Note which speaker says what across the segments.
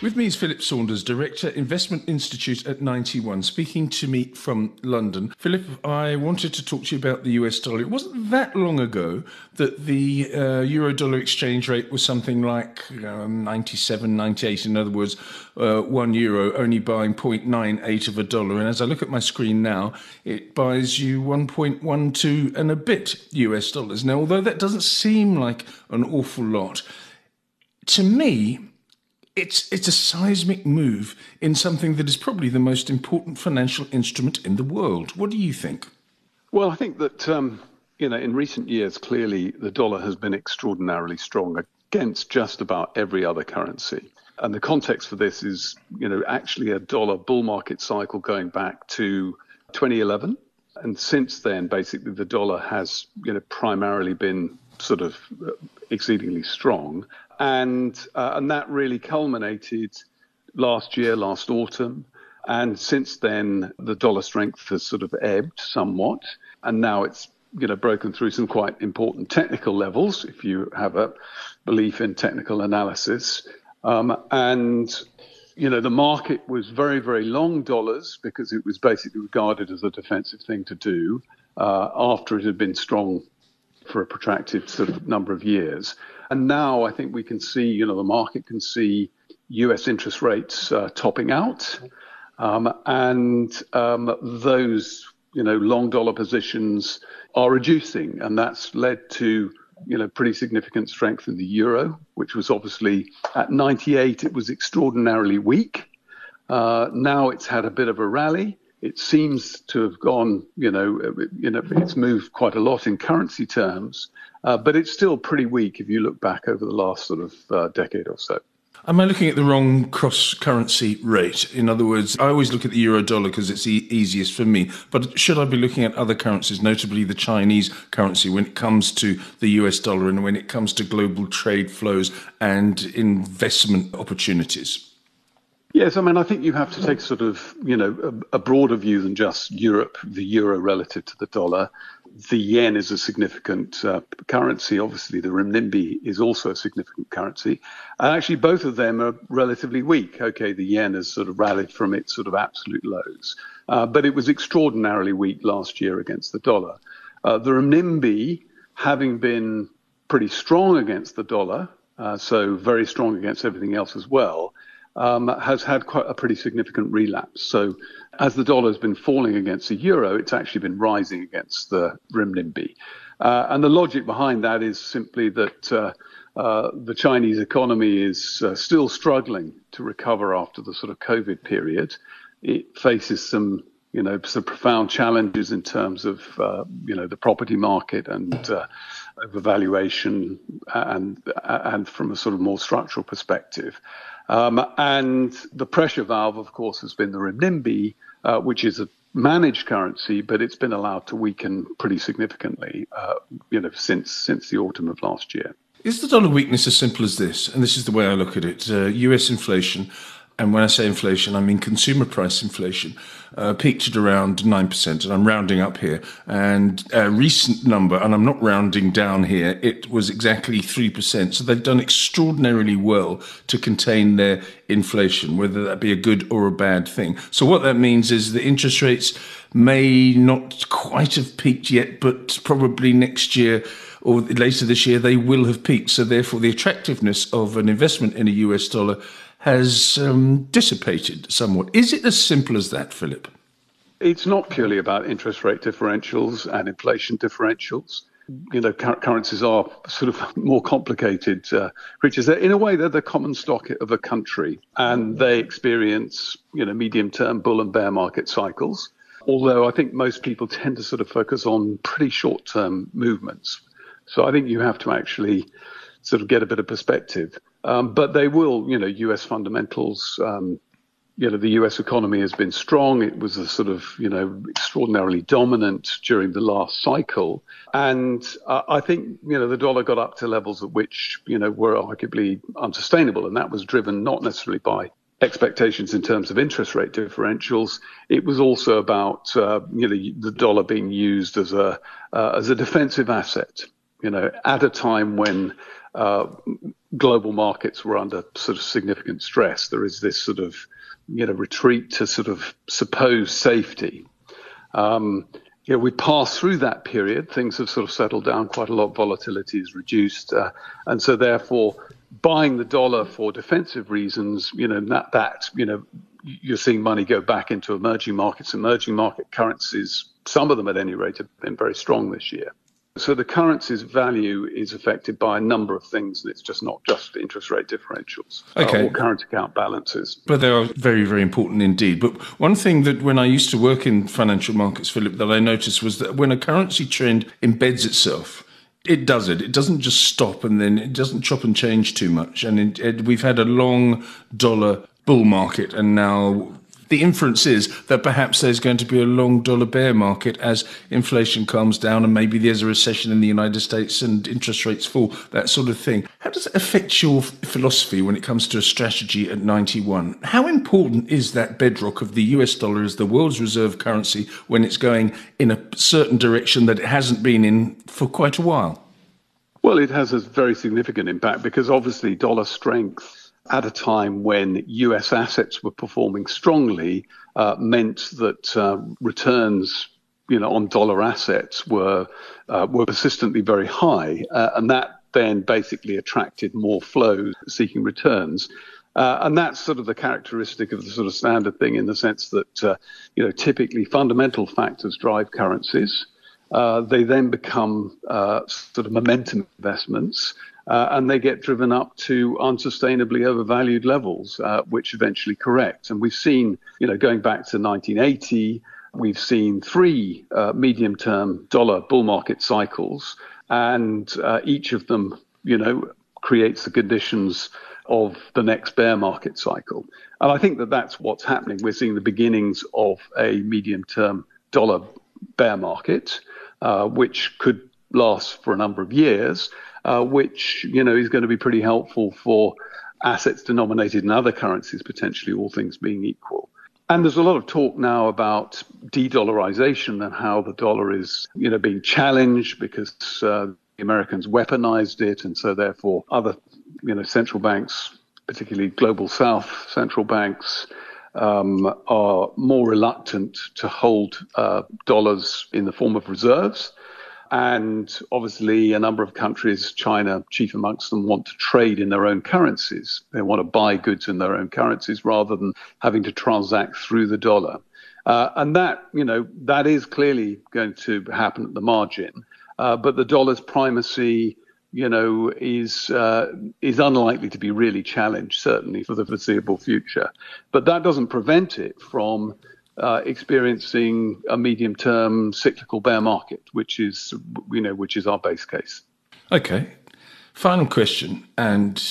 Speaker 1: With me is Philip Saunders, Director, Investment Institute at Ninety One, speaking to me from London. Philip, I wanted to talk to you about the US dollar. It wasn't that long ago that the uh, euro dollar exchange rate was something like um, 97, 98. In other words, uh, one euro only buying 0.98 of a dollar. And as I look at my screen now, it buys you 1.12 and a bit US dollars. Now, although that doesn't seem like an awful lot, to me, it's it's a seismic move in something that is probably the most important financial instrument in the world. What do you think?
Speaker 2: Well, I think that um, you know in recent years, clearly the dollar has been extraordinarily strong against just about every other currency. And the context for this is, you know, actually a dollar bull market cycle going back to 2011. And since then, basically, the dollar has, you know, primarily been sort of uh, exceedingly strong and uh, and that really culminated last year, last autumn. And since then, the dollar strength has sort of ebbed somewhat, and now it's you know broken through some quite important technical levels. If you have a belief in technical analysis, um, and you know the market was very very long dollars because it was basically regarded as a defensive thing to do uh, after it had been strong for a protracted sort of number of years. And now I think we can see, you know, the market can see US interest rates uh, topping out. Um, and um, those, you know, long dollar positions are reducing. And that's led to, you know, pretty significant strength in the euro, which was obviously at 98, it was extraordinarily weak. Uh, now it's had a bit of a rally. It seems to have gone, you know, you know, it's moved quite a lot in currency terms. Uh, but it's still pretty weak if you look back over the last sort of uh, decade or so.
Speaker 1: Am I looking at the wrong cross currency rate? In other words, I always look at the euro dollar because it's e- easiest for me. But should I be looking at other currencies, notably the Chinese currency, when it comes to the US dollar and when it comes to global trade flows and investment opportunities?
Speaker 2: Yes, I mean, I think you have to take sort of, you know, a, a, broader view than just Europe, the euro relative to the dollar. The yen is a significant uh, currency. Obviously, the renminbi is also a significant currency. And actually, both of them are relatively weak. Okay, the yen has sort of rallied from its sort of absolute lows, uh, but it was extraordinarily weak last year against the dollar. Uh, the renminbi, having been pretty strong against the dollar, uh, so very strong against everything else as well, um, has had quite a pretty significant relapse. So, as the dollar has been falling against the euro, it's actually been rising against the renminbi. Uh, and the logic behind that is simply that uh, uh, the Chinese economy is uh, still struggling to recover after the sort of COVID period. It faces some, you know, some profound challenges in terms of, uh, you know, the property market and uh, overvaluation and and from a sort of more structural perspective. Um, and the pressure valve, of course, has been the renminbi, uh, which is a managed currency, but it's been allowed to weaken pretty significantly, uh, you know, since since the autumn of last year.
Speaker 1: Is the dollar weakness as simple as this? And this is the way I look at it: uh, U.S. inflation and when I say inflation, I mean consumer price inflation, uh, peaked at around 9%, and I'm rounding up here. And a recent number, and I'm not rounding down here, it was exactly 3%. So they've done extraordinarily well to contain their inflation, whether that be a good or a bad thing. So what that means is the interest rates may not quite have peaked yet, but probably next year or later this year they will have peaked. So therefore, the attractiveness of an investment in a US dollar has um, dissipated somewhat. Is it as simple as that, Philip?
Speaker 2: It's not purely about interest rate differentials and inflation differentials. You know, currencies are sort of more complicated uh, creatures. In a way, they're the common stock of a country, and they experience, you know, medium-term bull and bear market cycles. Although I think most people tend to sort of focus on pretty short-term movements. So I think you have to actually sort of get a bit of perspective. Um, but they will, you know, U.S. fundamentals. Um, you know, the U.S. economy has been strong. It was a sort of, you know, extraordinarily dominant during the last cycle, and uh, I think, you know, the dollar got up to levels at which, you know, were arguably unsustainable, and that was driven not necessarily by expectations in terms of interest rate differentials. It was also about, uh, you know, the dollar being used as a uh, as a defensive asset. You know, at a time when uh, global markets were under sort of significant stress, there is this sort of you know retreat to sort of supposed safety. Um, you know, we passed through that period. Things have sort of settled down quite a lot. Volatility is reduced, uh, and so therefore, buying the dollar for defensive reasons, you know, that, that you know, you're seeing money go back into emerging markets. Emerging market currencies, some of them at any rate, have been very strong this year. So the currency's value is affected by a number of things, and it's just not just interest rate differentials
Speaker 1: okay.
Speaker 2: uh, or current account balances.
Speaker 1: But they are very, very important indeed. But one thing that when I used to work in financial markets, Philip, that I noticed was that when a currency trend embeds itself, it does it. It doesn't just stop and then it doesn't chop and change too much. And it, it, we've had a long dollar bull market, and now the inference is that perhaps there's going to be a long dollar bear market as inflation calms down and maybe there's a recession in the United States and interest rates fall, that sort of thing. How does it affect your philosophy when it comes to a strategy at Ninety One? How important is that bedrock of the US dollar as the world's reserve currency when it's going in a certain direction that it hasn't been in for quite a while?
Speaker 2: Well, it has a very significant impact because obviously dollar strength at a time when US assets were performing strongly uh, meant that uh, returns you know, on dollar assets were uh, were persistently very high, uh, and that then basically attracted more flows seeking returns. Uh, and that's sort of the characteristic of the sort of standard thing in the sense that, uh, you know, typically fundamental factors drive currencies. they then become sort of momentum investments uh, and they get driven up to unsustainably overvalued levels, uh, which eventually correct. And we've seen, you know, going back to 1980, we've seen three uh, medium-term dollar bull market cycles, and uh, each of them, you know, creates the conditions of the next bear market cycle. And I think that that's what's happening. We're seeing the beginnings of a medium-term dollar bear market, uh, which could last for a number of years uh, which you know is going to be pretty helpful for assets denominated in other currencies, potentially all things being equal. And there's a lot of talk now about de-dollarization and how the dollar is, you know, being challenged because uh, the Americans weaponized it, and so therefore other, you know, central banks, particularly global South central banks, um, are more reluctant to hold uh, dollars in the form of reserves. And obviously, a number of countries, China chief amongst them, want to trade in their own currencies. They want to buy goods in their own currencies rather than having to transact through the dollar. Uh, and that, you know, that is clearly going to happen at the margin. Uh, but the dollar's primacy, you know, is uh, is unlikely to be really challenged, certainly for the foreseeable future. But that doesn't prevent it from uh, experiencing a medium-term cyclical bear market, which is you know which is our base case.
Speaker 1: Okay. Final question, and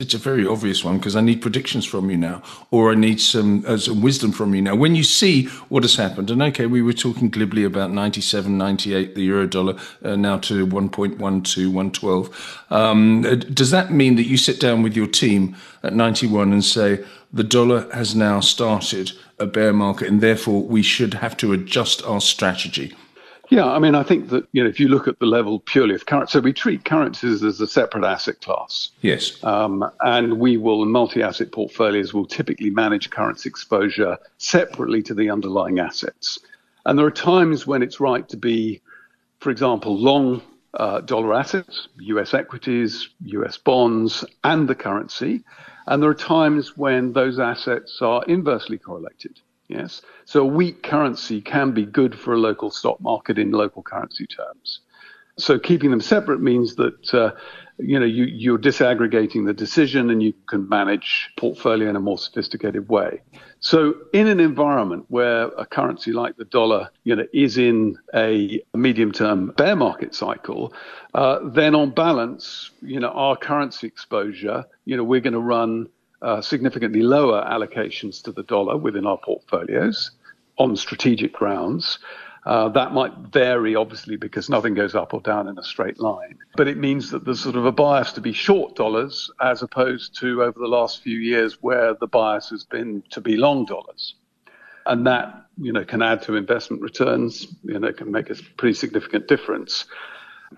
Speaker 1: it's a very obvious one because I need predictions from you now, or I need some, uh, some wisdom from you now. When you see what has happened, and okay, we were talking glibly about 97, 98, the euro dollar uh, now to 1.12, 112. Um, does that mean that you sit down with your team at Ninety One and say, the dollar has now started a bear market, and therefore we should have to adjust our strategy.
Speaker 2: Yeah, I mean, I think that you know if you look at the level purely of currency, so we treat currencies as a separate asset class.
Speaker 1: Yes,
Speaker 2: um, and we will multi-asset portfolios will typically manage currency exposure separately to the underlying assets. And there are times when it's right to be, for example, long uh, dollar assets, U.S. equities, U.S. bonds, and the currency. And there are times when those assets are inversely correlated. Yes. So a weak currency can be good for a local stock market in local currency terms. So keeping them separate means that uh, you know you, you're disaggregating the decision and you can manage portfolio in a more sophisticated way. So in an environment where a currency like the dollar, you know, is in a medium-term bear market cycle, uh, then on balance, you know, our currency exposure, you know, we're going to run uh, significantly lower allocations to the dollar within our portfolios on strategic grounds. Uh, that might vary, obviously, because nothing goes up or down in a straight line. But it means that there's sort of a bias to be short dollars as opposed to over the last few years where the bias has been to be long dollars. And that, you know, can add to investment returns, you know, can make a pretty significant difference.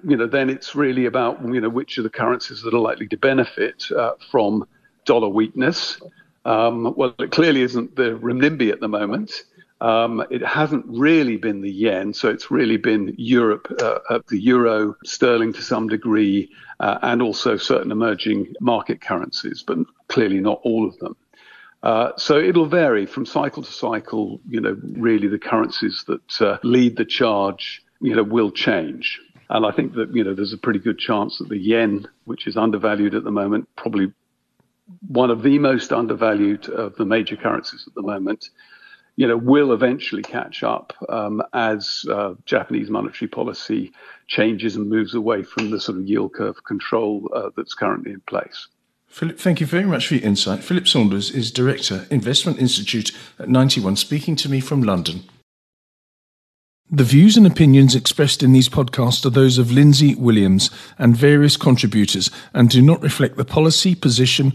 Speaker 2: you know, then it's really about, you know, which are the currencies that are likely to benefit uh, from dollar weakness. Um, well, it clearly isn't the renminbi at the moment. Um, it hasn't really been the yen, so it's really been Europe, uh, the euro, sterling to some degree, uh, and also certain emerging market currencies, but clearly not all of them. Uh, so it'll vary from cycle to cycle. You know, really the currencies that uh, lead the charge, you know, will change. And I think that, you know, there's a pretty good chance that the yen, which is undervalued at the moment, probably one of the most undervalued of the major currencies at the moment, you know, will eventually catch up um, as uh, Japanese monetary policy changes and moves away from the sort of yield curve control uh, that's currently in place.
Speaker 1: Philip, thank you very much for your insight. Philip Saunders is Director, Investment Institute at Ninety One, speaking to me from London. The views and opinions expressed in these podcasts are those of Lindsay Williams and various contributors and do not reflect the policy, position,